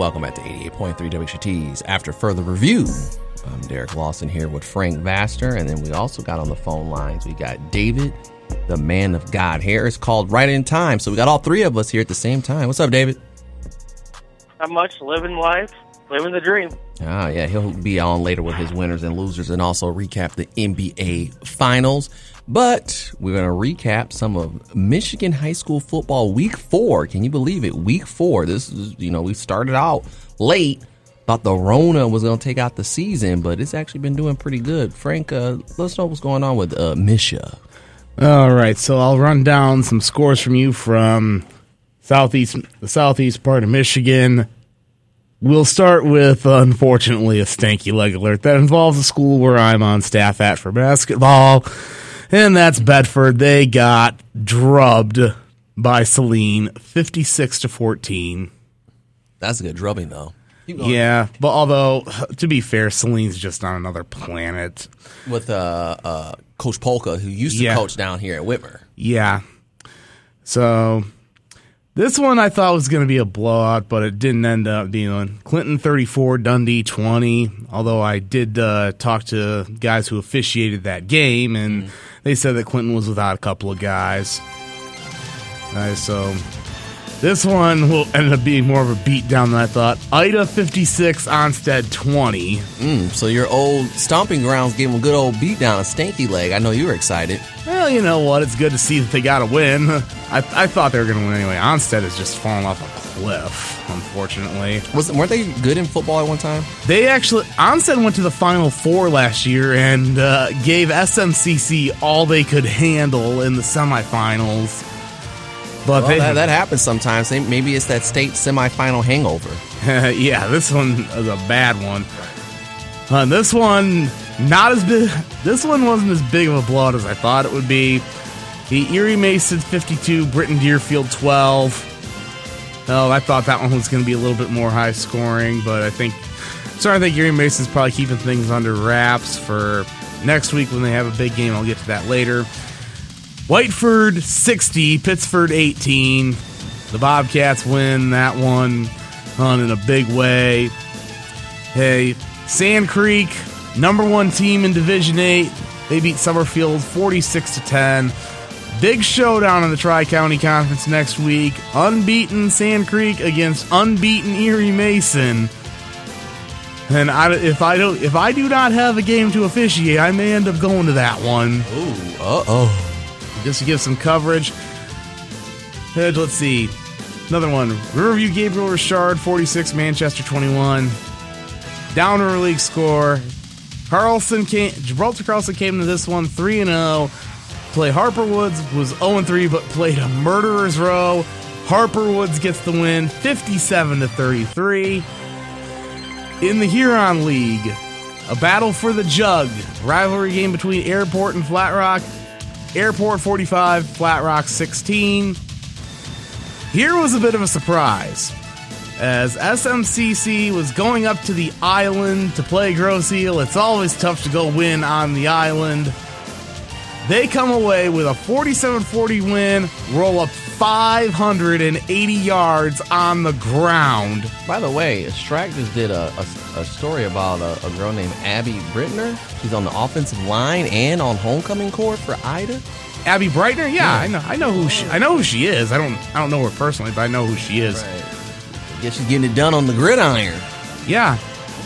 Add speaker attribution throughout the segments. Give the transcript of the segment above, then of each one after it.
Speaker 1: Welcome back to 88.3 WXUT's After Further Review. I'm Derek Lawson here with Frank Vaster, and then we also got on the phone lines, we got David, the man of God Harris, called right in time. So we got all three of us here at the same time. What's up, David?
Speaker 2: Not much. Living life, living the dream.
Speaker 1: Ah, yeah, he'll be on later with his winners and losers and also recap the NBA Finals. But we're going to recap some of Michigan high school football week four. Can you believe it? Week four. This is, you know, we started out late. Thought the Rona was going to take out the season, but it's actually been doing pretty good. Frank, uh, let us know what's going on with uh, Misha.
Speaker 3: All right, so I'll run down some scores from you from southeast the southeast part of Michigan. We'll start with unfortunately a stanky leg alert that involves the school where I'm on staff at for basketball, and that's Bedford. They got drubbed by Saline, fifty six to fourteen.
Speaker 1: That's a good drubbing, though.
Speaker 3: Yeah, but although to be fair, Saline's just on another planet.
Speaker 1: With uh, uh, Coach Palka, who used to
Speaker 3: Yeah.
Speaker 1: coach down here at Whitmer.
Speaker 3: Yeah. So this one I thought was going to be a blowout, but it didn't end up being one. Clinton 34, Dundee 20. Although I did uh, talk to guys who officiated that game, and they said that Clinton was without a couple of guys. So this one will end up being more of a beatdown than I thought. Ida 56, Onsted 20.
Speaker 1: Mm, so your old stomping grounds gave him a good old beat down, a stanky leg. I know you were excited.
Speaker 3: Well, you know what? It's good to see that they got a win. I, I thought they were going to win anyway. Onsted has just fallen off a cliff, unfortunately.
Speaker 1: Was weren't they good in football at one time?
Speaker 3: They actually, Onsted went to the Final Four last year and uh, gave SMCC all they could handle in the semifinals.
Speaker 1: Well, that, that happens sometimes. Maybe it's that state semifinal hangover.
Speaker 3: yeah, this one is a bad one. Uh, this one, not as big. This one wasn't as big of a blowout as I thought it would be. The Erie Masons 52, Britton Deerfield 12. Oh, I thought that one was going to be a little bit more high scoring, but I think. Sorry, I think Erie Mason's probably keeping things under wraps for next week when they have a big game. I'll get to that later. Whiteford 60, Pittsford 18. The Bobcats win that one on in a big way. Hey, Sand Creek, number one team in Division 8. They beat Summerfield 46 to 10. Big showdown in the Tri County Conference next week. Unbeaten Sand Creek against unbeaten Erie Mason. And I, if I don't, if I do not have a game to officiate, I may end up going to that one
Speaker 1: Ooh, uh oh.
Speaker 3: Just to give some coverage. And let's see. Another one. Riverview Gabriel Richard, 46, Manchester 21. Downer League score. Carlson came Gibraltar Carlson came to this one 3 and 0. Play Harper Woods was 0 and 3, but played a murderer's row. Harper Woods gets the win 57 to 33. In the Huron League, a battle for the jug. Rivalry game between Airport and Flat Rock. Airport 45, Flat Rock 16. Here was a bit of a surprise. As SMCC was going up to the island to play Grosse Ile, it's always tough to go win on the island. They come away with a 47 40 win, roll up 580 yards on the ground.
Speaker 1: By the way, Strack just did a, a, a story about a, a girl named Abby Brittner. She's on the offensive line and on homecoming court for Ida.
Speaker 3: Abby Breitner, yeah, I know, I know who she, I know who she is. I don't, I don't know her personally, but I know who she is.
Speaker 1: Right. I guess she's getting it done on the gridiron.
Speaker 3: Yeah,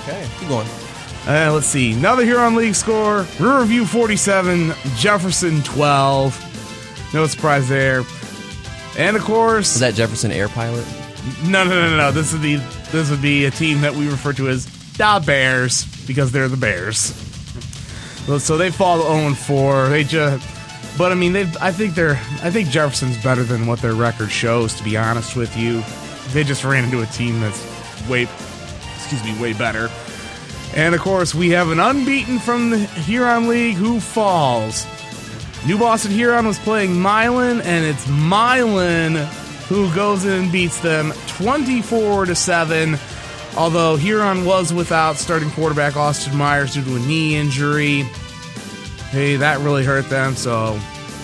Speaker 1: Okay, keep going.
Speaker 3: Uh, let's see. Another Huron League score. Riverview 47, Jefferson 12. No surprise there. And of course,
Speaker 1: Is that Jefferson Air Pilot?
Speaker 3: no, no, no, no, no. This would be this would be a team that we refer to as the Bears because they're the Bears. So they fall to 0 4. They just, but I mean, they. I think they're. I think Jefferson's better than what their record shows. To be honest with you, they just ran into a team that's way, excuse me, way better. And of course, we have an unbeaten from the Huron League who falls. New Boston Huron was playing Milan, and it's Milan who goes in and beats them 24 to 7. Although Huron was without starting quarterback Austin Myers due to a knee injury. Hey, that really hurt them. So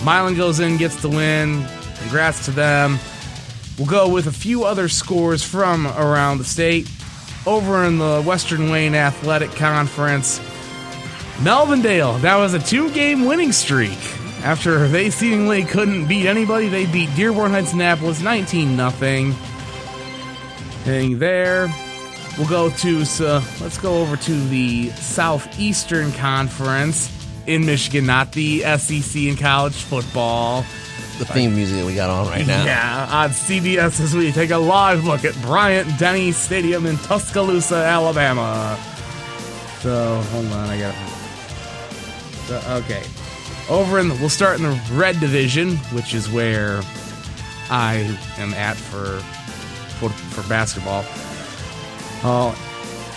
Speaker 3: Milan goes in, gets the win. Congrats to them. We'll go with a few other scores from around the state. Over in the Western Wayne Athletic Conference, Melvindale, that was a two game winning streak. After they seemingly couldn't beat anybody, they beat Dearborn Heights Annapolis 19 0. Hang there. We'll go to, so uh, let's go over to the Southeastern Conference in Michigan, not the SEC in college football.
Speaker 1: The theme music that we got on right now.
Speaker 3: Yeah, on CBS this week, take a live look at Bryant Denny Stadium in Tuscaloosa, Alabama. So, hold on, I got so, okay. Over in the, we'll start in the red division, which is where I am at for for, for basketball. Uh,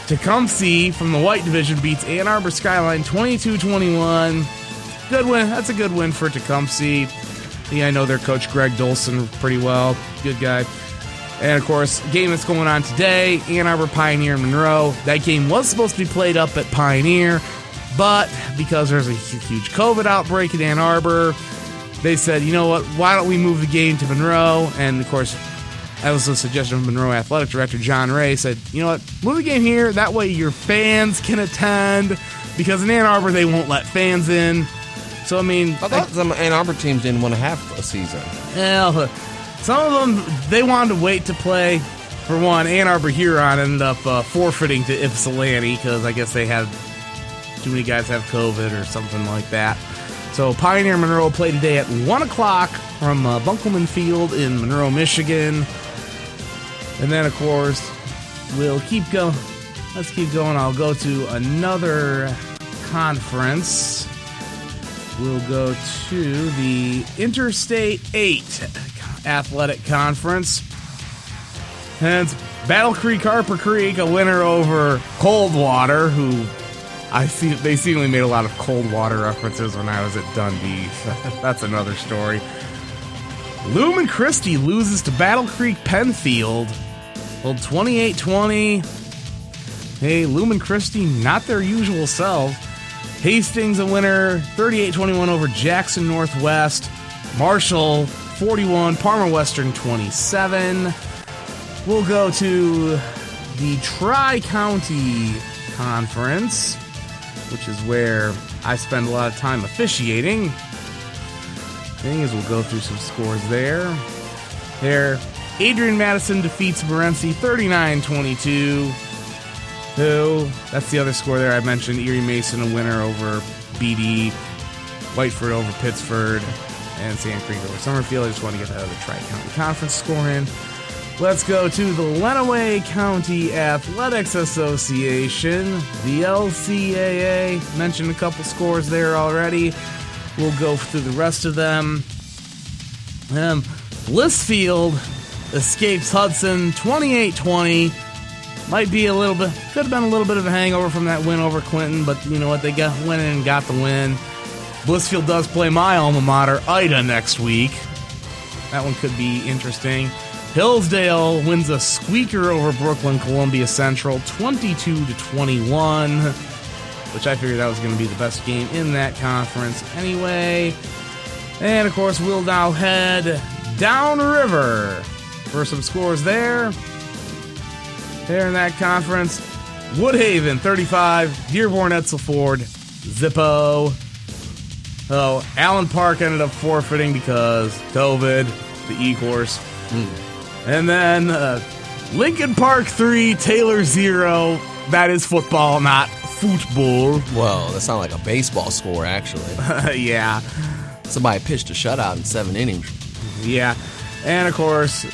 Speaker 3: Tecumseh from the white division beats Ann Arbor Skyline 22-21. Good win. That's a good win for Tecumseh. Yeah, I know their coach Greg Dolson pretty well. Good guy. And of course, game that's going on today, Ann Arbor Pioneer Monroe. That game was supposed to be played up at Pioneer, but because there's a huge COVID outbreak in Ann Arbor, they said, you know what, why don't we move the game to Monroe? And of course, that was a suggestion from Monroe Athletic Director John Ray. Said, you know what, move the game here. That way your fans can attend. Because in Ann Arbor, they won't let fans in. So, I mean,
Speaker 1: I thought some Ann Arbor teams didn't want to have a season.
Speaker 3: well, some of them they wanted to wait to play. For one, Ann Arbor Huron ended up uh, forfeiting to Ypsilanti because I guess they had too many guys have COVID or something like that. So Pioneer Monroe play today at one o'clock from uh, Bunkelman Field in Monroe, Michigan. And then, of course, we'll keep going. Let's keep going. I'll go to another conference. We'll go to the Interstate 8 Athletic Conference. And Battle Creek Harper Creek, a winner over Coldwater, who I see they seemingly made a lot of Coldwater references when I was at Dundee. That's another story. Lumen Christi loses to Battle Creek Pennfield. Well, 28 20. Hey, Lumen Christi, not their usual self. Hastings a winner, 38 21 over Jackson Northwest. Marshall 41, Parma Western 27. We'll go to the Tri County Conference, which is where I spend a lot of time officiating. Thing is, we'll go through some scores there. There, Adrian Madison defeats Morenci 39 22. Who? That's the other score there I mentioned. Erie Mason, a winner over BD. Whiteford over Pittsford. And Sand Creek over Summerfield. I just want to get that other Tri County Conference score in. Let's go to the Lenawee County Athletics Association, the LCAA. Mentioned a couple scores there already. We'll go through the rest of them. Um, Blissfield escapes Hudson 28 20. Might be a little bit, could have been a little bit of a hangover from that win over Clinton, but you know what? They got went in and got the win. Blissfield does play my alma mater, Ida, next week. That one could be interesting. Hillsdale wins a squeaker over Brooklyn Columbia Central 22 to 21, which I figured that was going to be the best game in that conference anyway. And of course, we'll now head downriver for some scores there. There in that conference, Woodhaven 35, Dearborn Edsel Ford, Zippo. Oh, Allen Park ended up forfeiting because COVID, the E course. And then uh, Lincoln Park 3, Taylor 0. That is football, not football.
Speaker 1: Whoa, that sounds like a baseball score, actually.
Speaker 3: yeah.
Speaker 1: Somebody pitched a shutout in seven innings.
Speaker 3: Yeah. And of course,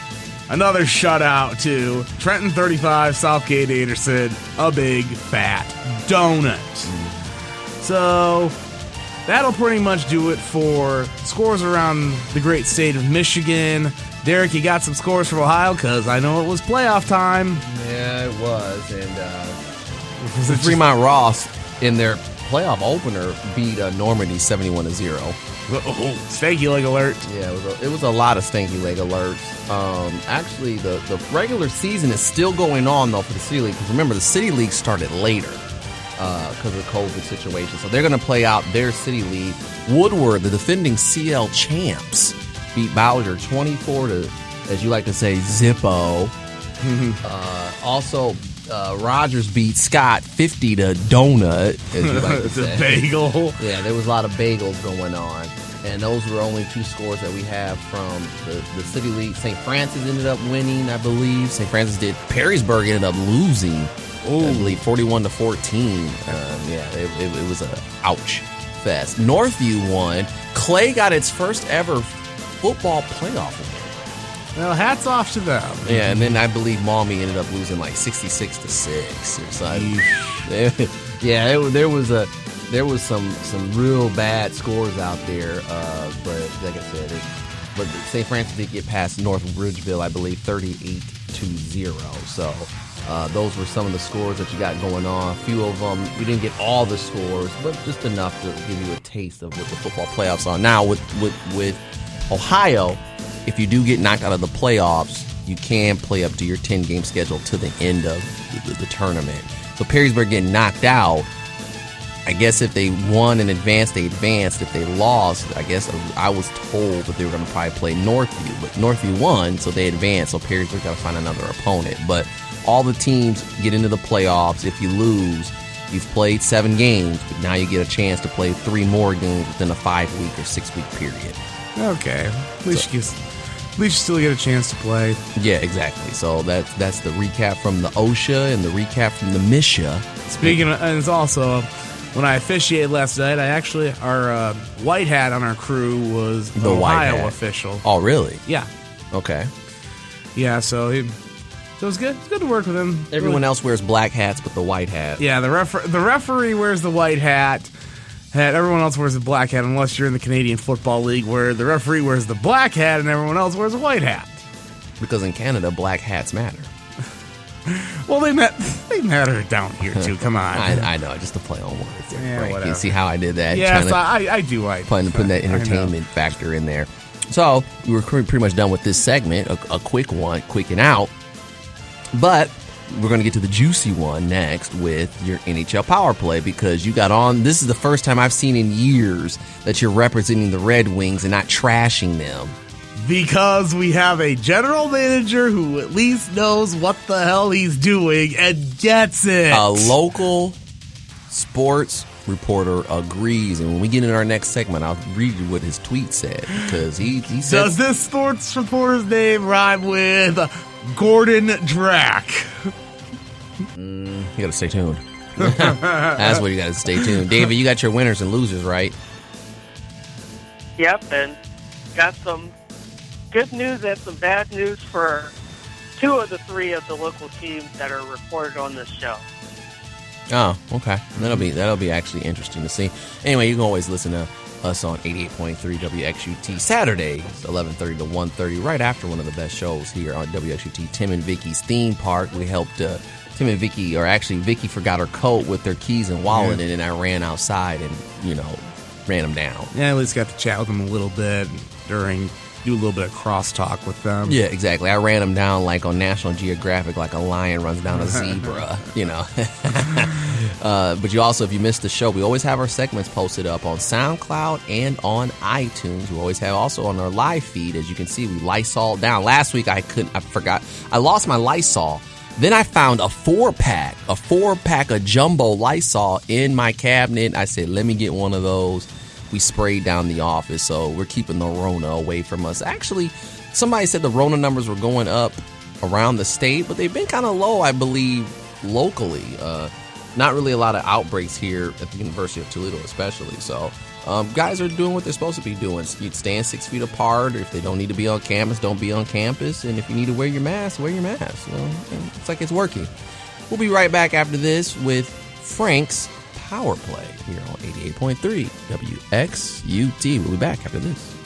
Speaker 3: another shutout to Trenton 35, Southgate Anderson, a big fat donut. So that'll pretty much do it for scores around the great state of Michigan. Derek, you got some scores from Ohio because I know it was playoff time.
Speaker 1: Yeah, it was. And uh,
Speaker 3: Was it just-
Speaker 1: Fremont Ross in their playoff opener beat uh, Normandy 71 to 0.
Speaker 3: Oh, stanky leg alert.
Speaker 1: Yeah, it was, a, it was a lot of stanky leg alerts. Um, actually, the, the regular season is still going on, though, for the City League. Because remember, the City League started later because of the COVID situation. So they're going to play out their City League. Woodward, the defending CL champs, beat Bowsher 24 to, as you like to say, Zippo. uh, also, uh, Rogers beat Scott 50 to Donut, as you like to
Speaker 3: It's a
Speaker 1: say.
Speaker 3: bagel.
Speaker 1: Yeah, there was a lot of bagels going on. And those were only two scores that we have from the, the City League. St. Francis ended up winning, I believe. St. Francis did. Perrysburg ended up losing, I believe, 41 to 14. Um, yeah, it, it, it was a ouch fest. Northview won. Clay got its first ever football playoff win.
Speaker 3: Well, hats off to them.
Speaker 1: Yeah, and then I believe Maumee ended up losing like 66 to 6 or something. yeah, it, there was a there was some some real bad scores out there, uh, but like I said, it, but St. Francis did get past North Ridgeville, I believe, 38 to zero. So uh, those were some of the scores that you got going on. A few of them we didn't get all the scores, but just enough to give you a taste of what the football playoffs are. Now with with with Ohio, if you do get knocked out of the playoffs, you can play up to your 10 game schedule to the end of the, the, the tournament. So Perrysburg getting knocked out. I guess if they won in advance, they advanced. If they lost, I guess I was told that they were going to probably play Northview, but Northview won, so they advanced. So Perrysburg got to find another opponent. But all the teams get into the playoffs. If you lose, you've played seven games, but now you get a chance to play three more games within a five week or six week period.
Speaker 3: Okay. At least, you, at least you still get a chance to play.
Speaker 1: Yeah, exactly. So that's that's the recap from the OSHA and the recap from the MISHA.
Speaker 3: Speaking of, and it's also when I officiated last night, I actually our uh, white hat on our crew was
Speaker 1: The white
Speaker 3: Ohio
Speaker 1: hat.
Speaker 3: official.
Speaker 1: Oh, really?
Speaker 3: Yeah,
Speaker 1: Okay.
Speaker 3: yeah. So he, so it was good. It's good to work with him.
Speaker 1: Everyone else wears black hats, but the white hat.
Speaker 3: Yeah, the refer- the referee wears the white hat. Hat. Everyone else wears a black hat, unless you're in the Canadian Football League, where the referee wears the black hat and everyone else wears a white hat.
Speaker 1: Because in Canada, black hats matter.
Speaker 3: Well, they met they matter down here too. Come on.
Speaker 1: I, I know, just to play on words there.
Speaker 3: Yeah,
Speaker 1: Frank. You see how I did that?
Speaker 3: yes,
Speaker 1: to-
Speaker 3: I, I do. I
Speaker 1: putting, putting that entertainment factor in there. So we were pretty much done with this segment, a, a quick one, quick and out. But we're going to get to the juicy one next with your NHL power play because you got on. This is the first time I've seen in years that you're representing the Red Wings and not trashing them.
Speaker 3: Because we have a general manager who at least knows what the hell he's doing and gets it.
Speaker 1: A local sports reporter agrees, and when we get in our next segment, I'll read you what his tweet said because he he said
Speaker 3: Does this sports reporter's name rhyme with Gordon Drack?
Speaker 1: Mm, you gotta stay tuned. That's what you gotta stay tuned. David, you got your winners and losers, right?
Speaker 2: Yep, and got some good news and some bad news for two of the three of the local teams that are reported on this show.
Speaker 1: Oh, okay. That'll be that'll be actually interesting to see. Anyway, you can always listen to us on 88.3 WXUT Saturdays, 11:30 to 1:30, right after one of the best shows here on WXUT. Tim and Vicky's theme park. We helped uh, Tim and Vicky, or actually Vicky, forgot her coat with their keys and wallet, in, and I ran outside and you know ran them down.
Speaker 3: Yeah, at least got to chat with them a little bit during, do a little bit of crosstalk with them.
Speaker 1: Yeah, exactly. I ran them down like on National Geographic, like a lion runs down a zebra, you know. uh, but you also, if you missed the show, we always have our segments posted up on SoundCloud and on iTunes. We always have also on our live feed. As you can see, we Lysol down. Last week, I couldn't, I forgot, I lost my Lysol. Then I found a four pack, a four pack of jumbo Lysol in my cabinet. I said, let me get one of those we sprayed down the office, so we're keeping the Rona away from us. Actually, somebody said the Rona numbers were going up around the state, but they've been kind of low, I believe, locally. Uh, not really a lot of outbreaks here at the University of Toledo, especially. So, um, guys are doing what they're supposed to be doing. You'd stand six feet apart. if they don't need to be on campus, don't be on campus. And if you need to wear your mask, wear your mask. You know, it's like it's working. We'll be right back after this with Frank's Power Play here on 88.3 WXUT. We'll be back after this.